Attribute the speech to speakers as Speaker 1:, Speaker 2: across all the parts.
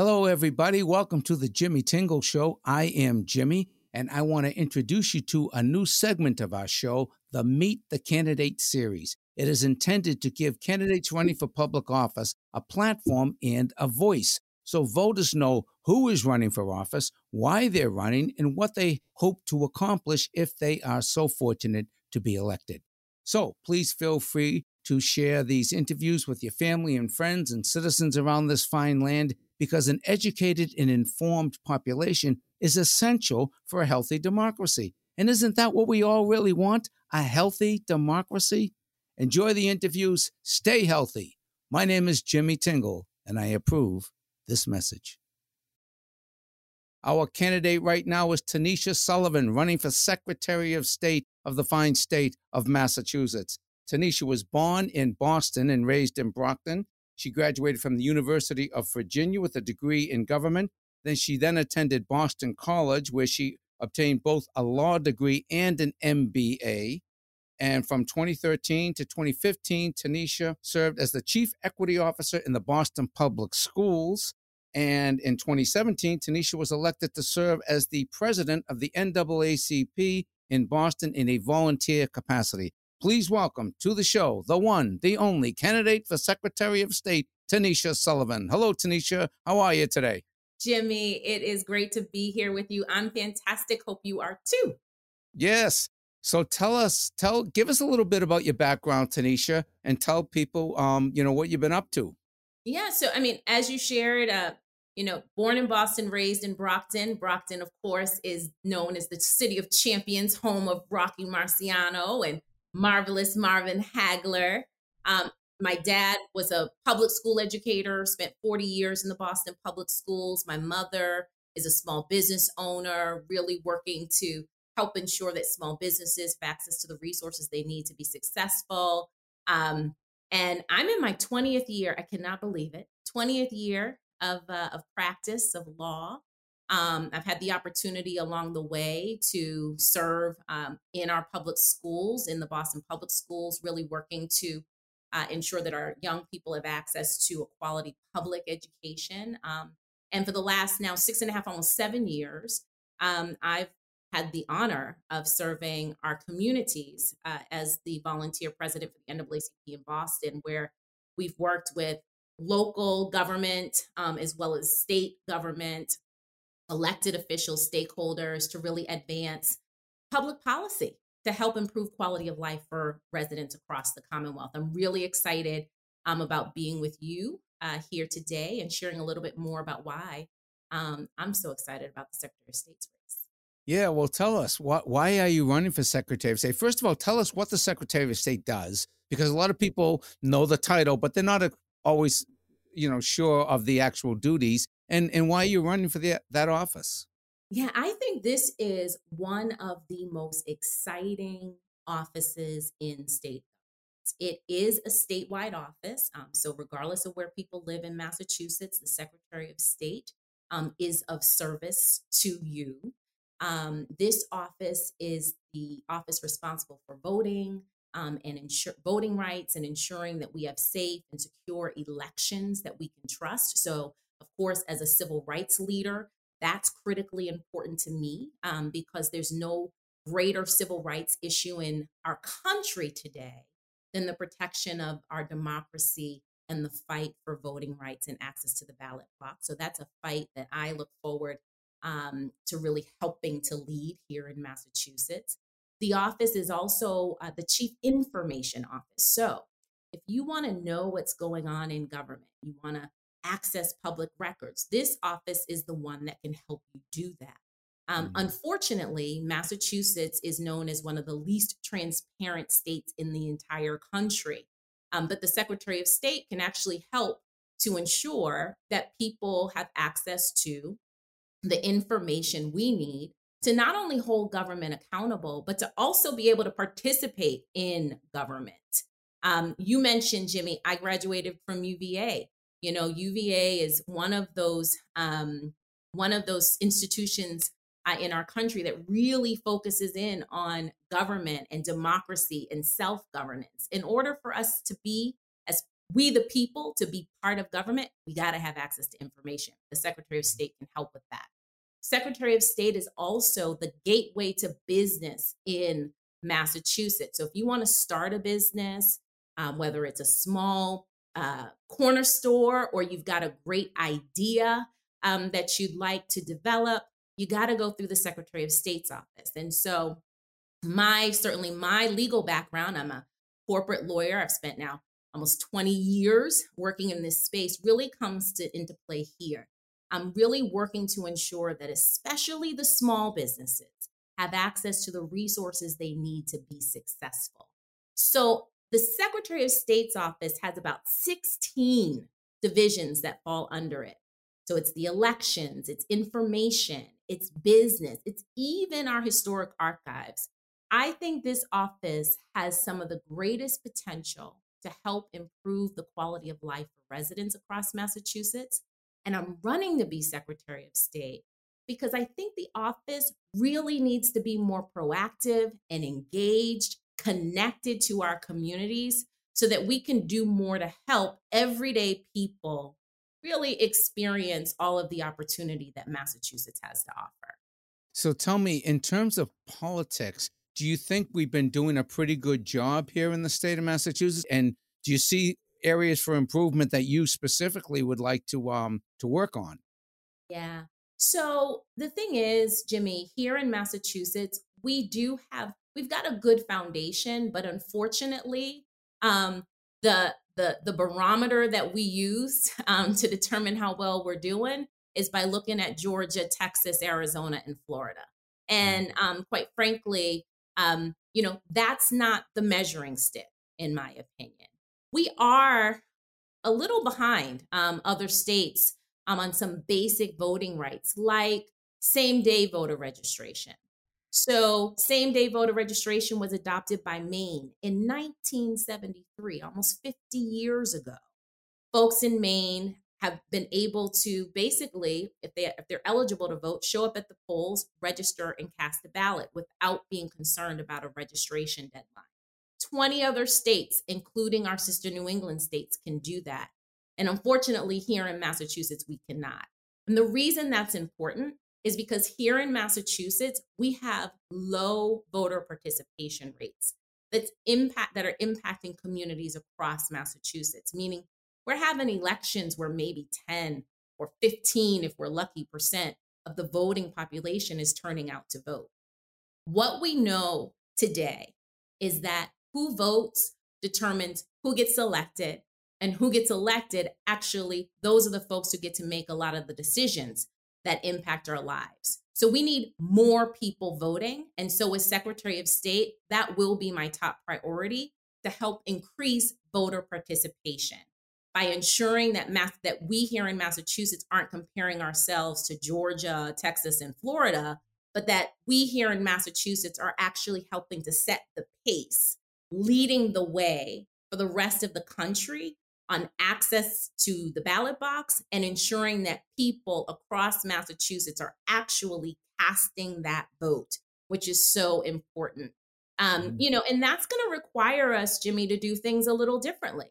Speaker 1: Hello, everybody. Welcome to the Jimmy Tingle Show. I am Jimmy, and I want to introduce you to a new segment of our show, the Meet the Candidate series. It is intended to give candidates running for public office a platform and a voice so voters know who is running for office, why they're running, and what they hope to accomplish if they are so fortunate to be elected. So please feel free to share these interviews with your family and friends and citizens around this fine land because an educated and informed population is essential for a healthy democracy. And isn't that what we all really want? A healthy democracy? Enjoy the interviews. Stay healthy. My name is Jimmy Tingle, and I approve this message. Our candidate right now is Tanisha Sullivan, running for Secretary of State of the fine state of Massachusetts. Tanisha was born in Boston and raised in Brockton. She graduated from the University of Virginia with a degree in government. Then she then attended Boston College, where she obtained both a law degree and an MBA. And from 2013 to 2015, Tanisha served as the Chief Equity Officer in the Boston Public Schools. And in 2017, Tanisha was elected to serve as the president of the NAACP in Boston in a volunteer capacity. Please welcome to the show the one, the only candidate for Secretary of State, Tanisha Sullivan. Hello, Tanisha. How are you today?
Speaker 2: Jimmy, it is great to be here with you. I'm fantastic. Hope you are too.
Speaker 1: Yes. So tell us, tell, give us a little bit about your background, Tanisha, and tell people, um, you know, what you've been up to.
Speaker 2: Yeah. So, I mean, as you shared, uh, you know, born in Boston, raised in Brockton. Brockton, of course, is known as the city of champions, home of Rocky Marciano and marvelous Marvin Hagler. Um, my dad was a public school educator, spent 40 years in the Boston public schools. My mother is a small business owner, really working to help ensure that small businesses have access to the resources they need to be successful. Um, and I'm in my 20th year. I cannot believe it. 20th year of, uh, of practice of law. Um, I've had the opportunity along the way to serve um, in our public schools, in the Boston Public Schools, really working to uh, ensure that our young people have access to a quality public education. Um, and for the last now six and a half, almost seven years, um, I've had the honor of serving our communities uh, as the volunteer president for the NAACP in Boston, where we've worked with local government um, as well as state government, elected officials, stakeholders to really advance public policy to help improve quality of life for residents across the Commonwealth. I'm really excited um, about being with you uh, here today and sharing a little bit more about why um, I'm so excited about the Secretary of State's race.
Speaker 1: Yeah, well, tell us what, why are you running for Secretary of State? First of all, tell us what the Secretary of State does, because a lot of people know the title, but they're not always, you know, sure of the actual duties and and why are you're running for the, that office.
Speaker 2: Yeah, I think this is one of the most exciting offices in state. It is a statewide office. Um, so, regardless of where people live in Massachusetts, the Secretary of State um, is of service to you. Um, this office is the office responsible for voting um, and ensure voting rights and ensuring that we have safe and secure elections that we can trust. So, of course, as a civil rights leader, that's critically important to me um, because there's no greater civil rights issue in our country today than the protection of our democracy and the fight for voting rights and access to the ballot box. So that's a fight that I look forward um, to really helping to lead here in Massachusetts. The office is also uh, the chief information office. So if you want to know what's going on in government, you want to access public records. This office is the one that can help you do that. Um, mm-hmm. Unfortunately, Massachusetts is known as one of the least transparent states in the entire country. Um, but the Secretary of State can actually help to ensure that people have access to the information we need to not only hold government accountable, but to also be able to participate in government. Um, you mentioned, Jimmy, I graduated from UVA. You know, UVA is one of those um, one of those institutions uh, in our country that really focuses in on government and democracy and self governance. In order for us to be as we, the people, to be part of government, we got to have access to information. The Secretary of State can help with that. Secretary of State is also the gateway to business in Massachusetts. So if you want to start a business, um, whether it's a small uh, corner store or you've got a great idea um, that you'd like to develop, you got to go through the Secretary of State's office. And so, my certainly my legal background, I'm a corporate lawyer. I've spent now almost 20 years working in this space, really comes to into play here. I'm really working to ensure that, especially the small businesses, have access to the resources they need to be successful. So, the Secretary of State's office has about 16 divisions that fall under it. So, it's the elections, it's information, it's business, it's even our historic archives. I think this office has some of the greatest potential to help improve the quality of life for residents across Massachusetts and I'm running to be Secretary of State because I think the office really needs to be more proactive and engaged, connected to our communities so that we can do more to help everyday people really experience all of the opportunity that Massachusetts has to offer.
Speaker 1: So tell me, in terms of politics, do you think we've been doing a pretty good job here in the state of Massachusetts? And do you see areas for improvement that you specifically would like to um to work on?
Speaker 2: Yeah. So the thing is, Jimmy, here in Massachusetts, we do have we've got a good foundation, but unfortunately, um, the the the barometer that we use um, to determine how well we're doing is by looking at Georgia, Texas, Arizona, and Florida. Mm. And um, quite frankly, um, you know, that's not the measuring stick, in my opinion we are a little behind um, other states um, on some basic voting rights, like same day voter registration. So, same day voter registration was adopted by Maine in 1973, almost 50 years ago. Folks in Maine have been able to basically, if they if they're eligible to vote, show up at the polls, register, and cast a ballot without being concerned about a registration deadline. 20 other states, including our sister New England states, can do that. And unfortunately, here in Massachusetts, we cannot. And the reason that's important is because here in Massachusetts, we have low voter participation rates that's impact that are impacting communities across Massachusetts, meaning we're having elections where maybe 10 or 15, if we're lucky, percent of the voting population is turning out to vote. What we know today is that who votes determines who gets elected and who gets elected actually those are the folks who get to make a lot of the decisions that impact our lives. So we need more people voting. And so as secretary of state that will be my top priority to help increase voter participation by ensuring that math that we here in massachusetts aren't comparing ourselves to georgia texas and florida but that we here in massachusetts are actually helping to set the pace leading the way for the rest of the country on access to the ballot box and ensuring that people across Massachusetts are actually casting that vote, which is so important. Um, mm-hmm. You know, and that's going to require us, Jimmy, to do things a little differently.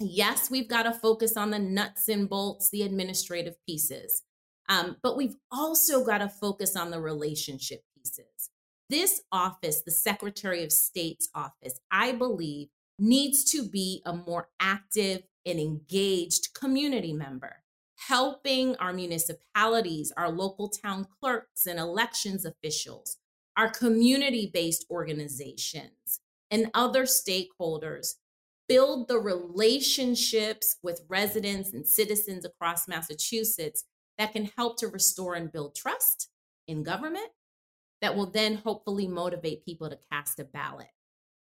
Speaker 2: Yes, we've got to focus on the nuts and bolts, the administrative pieces, um, but we've also got to focus on the relationship pieces. This office, the Secretary of State's office, I believe needs to be a more active and engaged community member, helping our municipalities, our local town clerks and elections officials, our community based organizations, and other stakeholders build the relationships with residents and citizens across Massachusetts that can help to restore and build trust in government that will then hopefully motivate people to cast a ballot.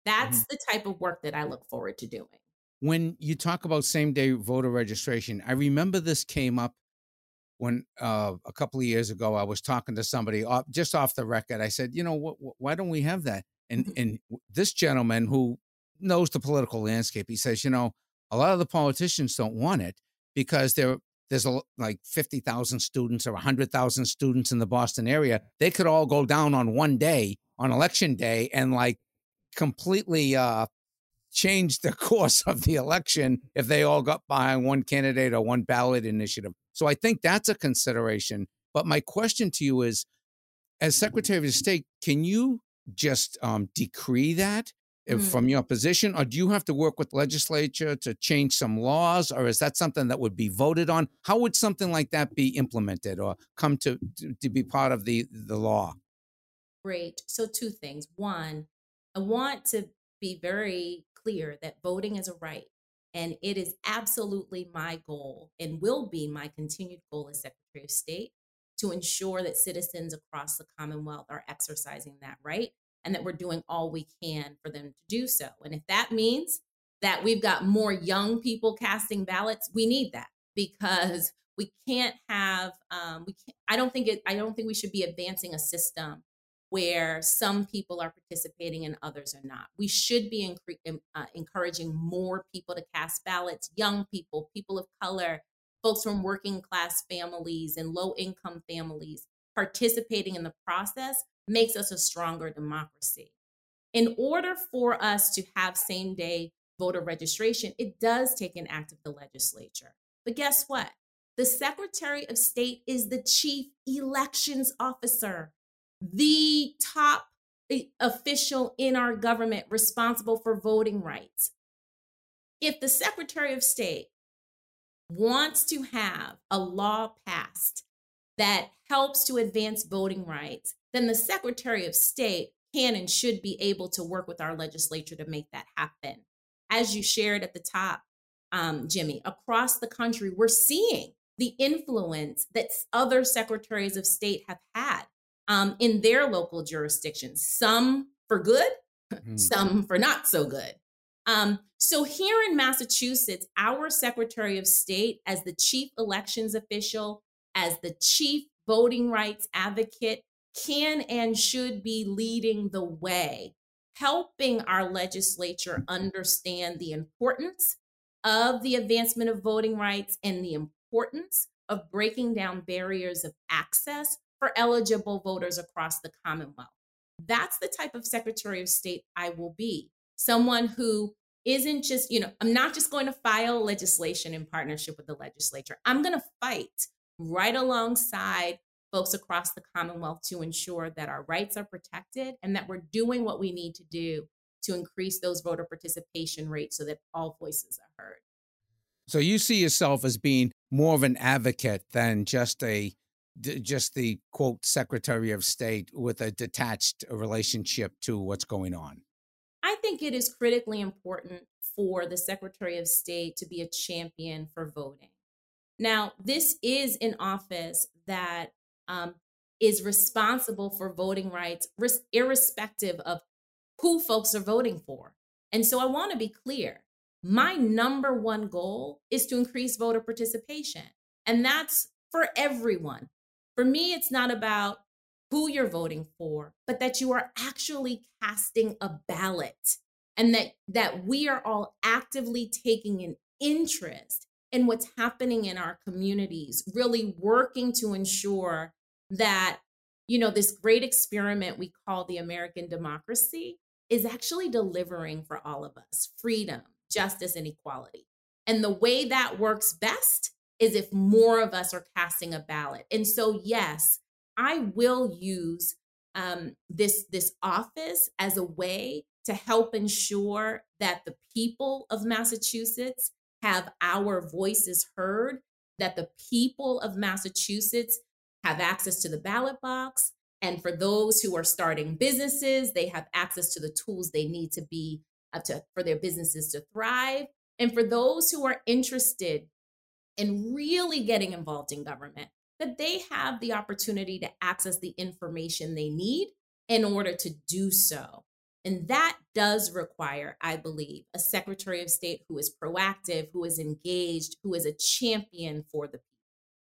Speaker 2: That's mm-hmm. the type of work that I look forward to doing.
Speaker 1: When you talk about same day voter registration, I remember this came up when uh, a couple of years ago I was talking to somebody off, just off the record. I said, you know, wh- wh- why don't we have that? And mm-hmm. and this gentleman who knows the political landscape, he says, you know, a lot of the politicians don't want it because they're there's a, like 50,000 students or 100,000 students in the Boston area, they could all go down on one day on election day and like completely uh, change the course of the election if they all got behind one candidate or one ballot initiative. So I think that's a consideration. But my question to you is as Secretary of State, can you just um, decree that mm. from your position, or do you have to work with legislature to change some laws, or is that something that would be voted on? How would something like that be implemented or come to, to, to be part of the, the law?
Speaker 2: Great. So, two things. One, I want to be very clear that voting is a right. And it is absolutely my goal and will be my continued goal as Secretary of State to ensure that citizens across the Commonwealth are exercising that right and that we're doing all we can for them to do so. And if that means that we've got more young people casting ballots, we need that because we can't have um, we can't, I don't think it I don't think we should be advancing a system where some people are participating and others are not. We should be incre- uh, encouraging more people to cast ballots, young people, people of color, folks from working class families and low income families participating in the process makes us a stronger democracy. In order for us to have same day voter registration, it does take an act of the legislature. But guess what? The Secretary of State is the chief elections officer, the top eh, official in our government responsible for voting rights. If the Secretary of State wants to have a law passed that helps to advance voting rights, then the Secretary of State can and should be able to work with our legislature to make that happen. As you shared at the top, um, Jimmy, across the country, we're seeing the influence that other secretaries of state have had um, in their local jurisdictions, some for good, mm-hmm. some for not so good. Um, so here in Massachusetts, our Secretary of State, as the chief elections official, as the chief voting rights advocate, can and should be leading the way, helping our legislature understand the importance of the advancement of voting rights and the importance of breaking down barriers of access for eligible voters across the Commonwealth. That's the type of Secretary of State I will be someone who isn't just, you know, I'm not just going to file legislation in partnership with the legislature. I'm going to fight right alongside folks across the Commonwealth to ensure that our rights are protected and that we're doing what we need to do to increase those voter participation rates so that all voices are heard.
Speaker 1: So you see yourself as being more of an advocate than just a just the quote secretary of state with a detached relationship to what's going on.
Speaker 2: I think it is critically important for the Secretary of State to be a champion for voting. Now, this is an office that um, is responsible for voting rights, irrespective of who folks are voting for. And so I want to be clear my number one goal is to increase voter participation. And that's for everyone. For me, it's not about who you're voting for, but that you are actually casting a ballot and that that we are all actively taking an interest in what's happening in our communities, really working to ensure that you know this great experiment we call the American democracy is actually delivering for all of us freedom, justice and equality. And the way that works best is if more of us are casting a ballot. And so yes, I will use um, this this office as a way to help ensure that the people of Massachusetts have our voices heard, that the people of Massachusetts have access to the ballot box, and for those who are starting businesses, they have access to the tools they need to be uh, to for their businesses to thrive. And for those who are interested in really getting involved in government, that they have the opportunity to access the information they need in order to do so. And that does require, I believe, a Secretary of State who is proactive, who is engaged, who is a champion for the people.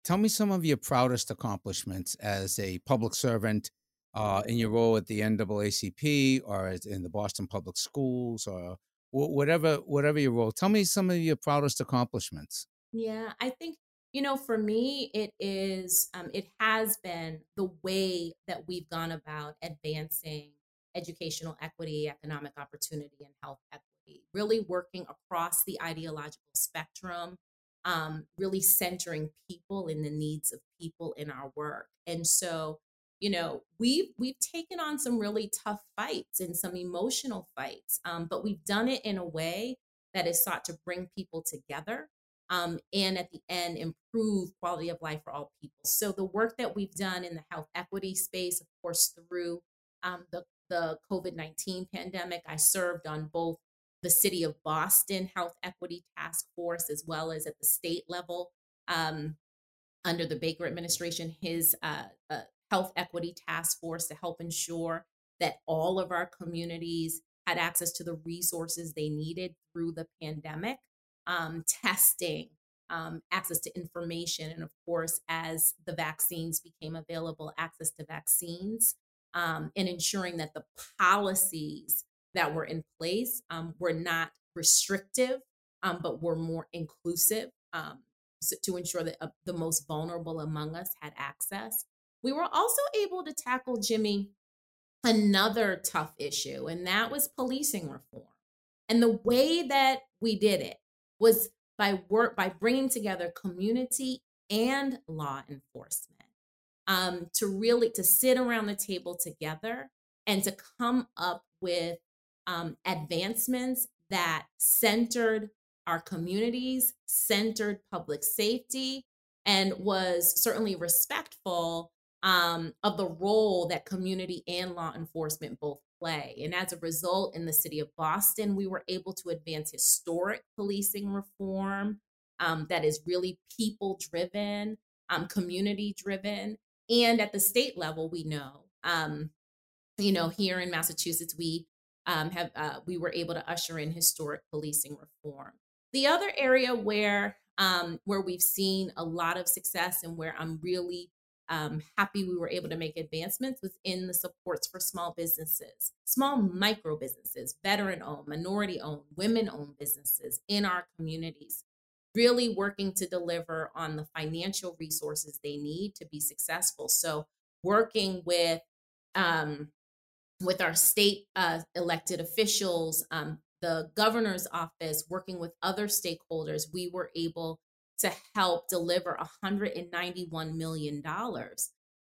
Speaker 1: Tell me some of your proudest accomplishments as a public servant uh, in your role at the NAACP or in the Boston Public Schools or whatever whatever your role. Tell me some of your proudest accomplishments.
Speaker 2: Yeah, I think you know, for me, it is, um, it has been the way that we've gone about advancing educational equity, economic opportunity, and health equity really working across the ideological spectrum, um, really centering people in the needs of people in our work. And so, you know, we've we've taken on some really tough fights and some emotional fights, um, but we've done it in a way that is sought to bring people together um, and at the end improve quality of life for all people. So the work that we've done in the health equity space, of course, through um, the the COVID nineteen pandemic, I served on both the City of Boston Health Equity Task Force as well as at the state level um, under the Baker administration, his uh, uh, Health Equity Task Force to help ensure that all of our communities had access to the resources they needed through the pandemic um, testing, um, access to information, and of course, as the vaccines became available, access to vaccines, um, and ensuring that the policies that were in place um, were not restrictive, um, but were more inclusive um, so to ensure that uh, the most vulnerable among us had access. We were also able to tackle, Jimmy, another tough issue, and that was policing reform. And the way that we did it was by work by bringing together community and law enforcement um, to really to sit around the table together and to come up with um, advancements that centered our communities centered public safety and was certainly respectful um, of the role that community and law enforcement both play. And as a result, in the city of Boston, we were able to advance historic policing reform um, that is really people driven, um, community driven. And at the state level, we know, um, you know, here in Massachusetts, we um, have uh, we were able to usher in historic policing reform. The other area where um, where we've seen a lot of success and where I'm really um, happy we were able to make advancements within the supports for small businesses, small micro businesses, veteran owned, minority owned, women owned businesses in our communities, really working to deliver on the financial resources they need to be successful. So, working with um, with our state uh, elected officials, um, the governor's office, working with other stakeholders, we were able to help deliver $191 million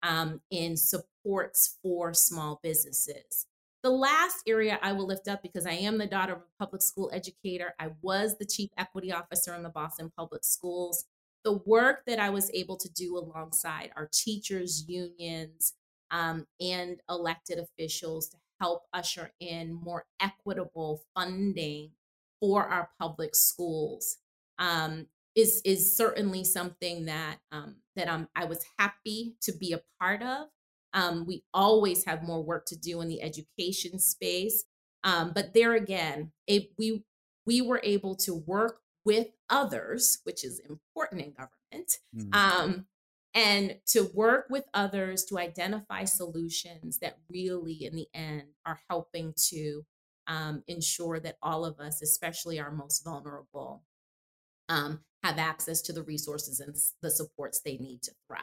Speaker 2: um, in supports for small businesses. The last area I will lift up because I am the daughter of a public school educator, I was the chief equity officer in the Boston Public Schools. The work that I was able to do alongside our teachers' unions um, and elected officials to help usher in more equitable funding for our public schools um, is is certainly something that um, that I'm I was happy to be a part of. Um, we always have more work to do in the education space, um, but there again, we we were able to work with others, which is important in government, mm. and to work with others to identify solutions that really, in the end, are helping to um, ensure that all of us, especially our most vulnerable, um, have access to the resources and the supports they need to thrive.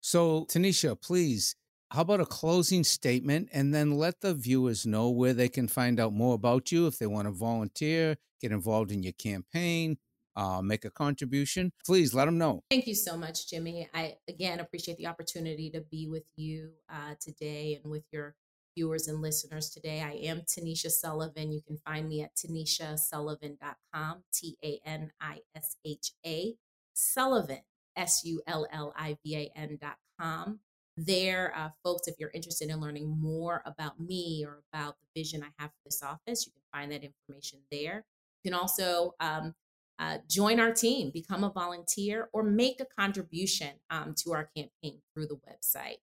Speaker 1: So, Tanisha, please, how about a closing statement and then let the viewers know where they can find out more about you if they want to volunteer, get involved in your campaign, uh, make a contribution? Please let them know.
Speaker 2: Thank you so much, Jimmy. I again appreciate the opportunity to be with you uh, today and with your viewers and listeners today. I am Tanisha Sullivan. You can find me at tanishasullivan.com, T A N I S H A, Sullivan, S U L L I V A N.com. There, uh, folks, if you're interested in learning more about me or about the vision I have for this office, you can find that information there. You can also um, uh, join our team, become a volunteer, or make a contribution um, to our campaign through the website.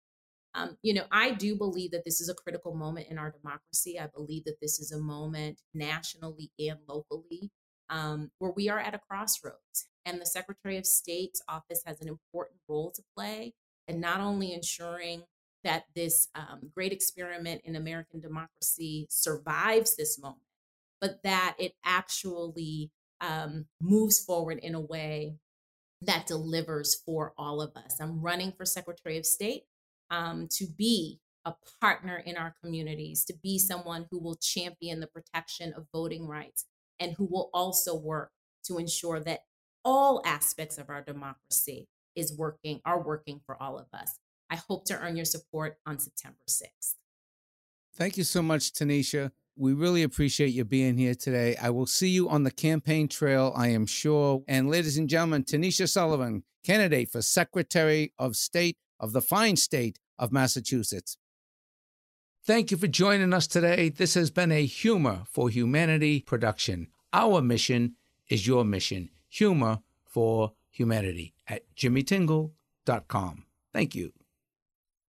Speaker 2: Um, you know, I do believe that this is a critical moment in our democracy. I believe that this is a moment nationally and locally um, where we are at a crossroads. And the Secretary of State's office has an important role to play in not only ensuring that this um, great experiment in American democracy survives this moment, but that it actually um, moves forward in a way that delivers for all of us. I'm running for Secretary of State um, to be a partner in our communities, to be someone who will champion the protection of voting rights, and who will also work to ensure that all aspects of our democracy is working, are working for all of us. I hope to earn your support on September 6th.
Speaker 1: Thank you so much, Tanisha. We really appreciate you being here today. I will see you on the campaign trail, I am sure. And ladies and gentlemen, Tanisha Sullivan, candidate for Secretary of State of the fine state of Massachusetts. Thank you for joining us today. This has been a Humor for Humanity production. Our mission is your mission humor for humanity at jimmytingle.com. Thank you.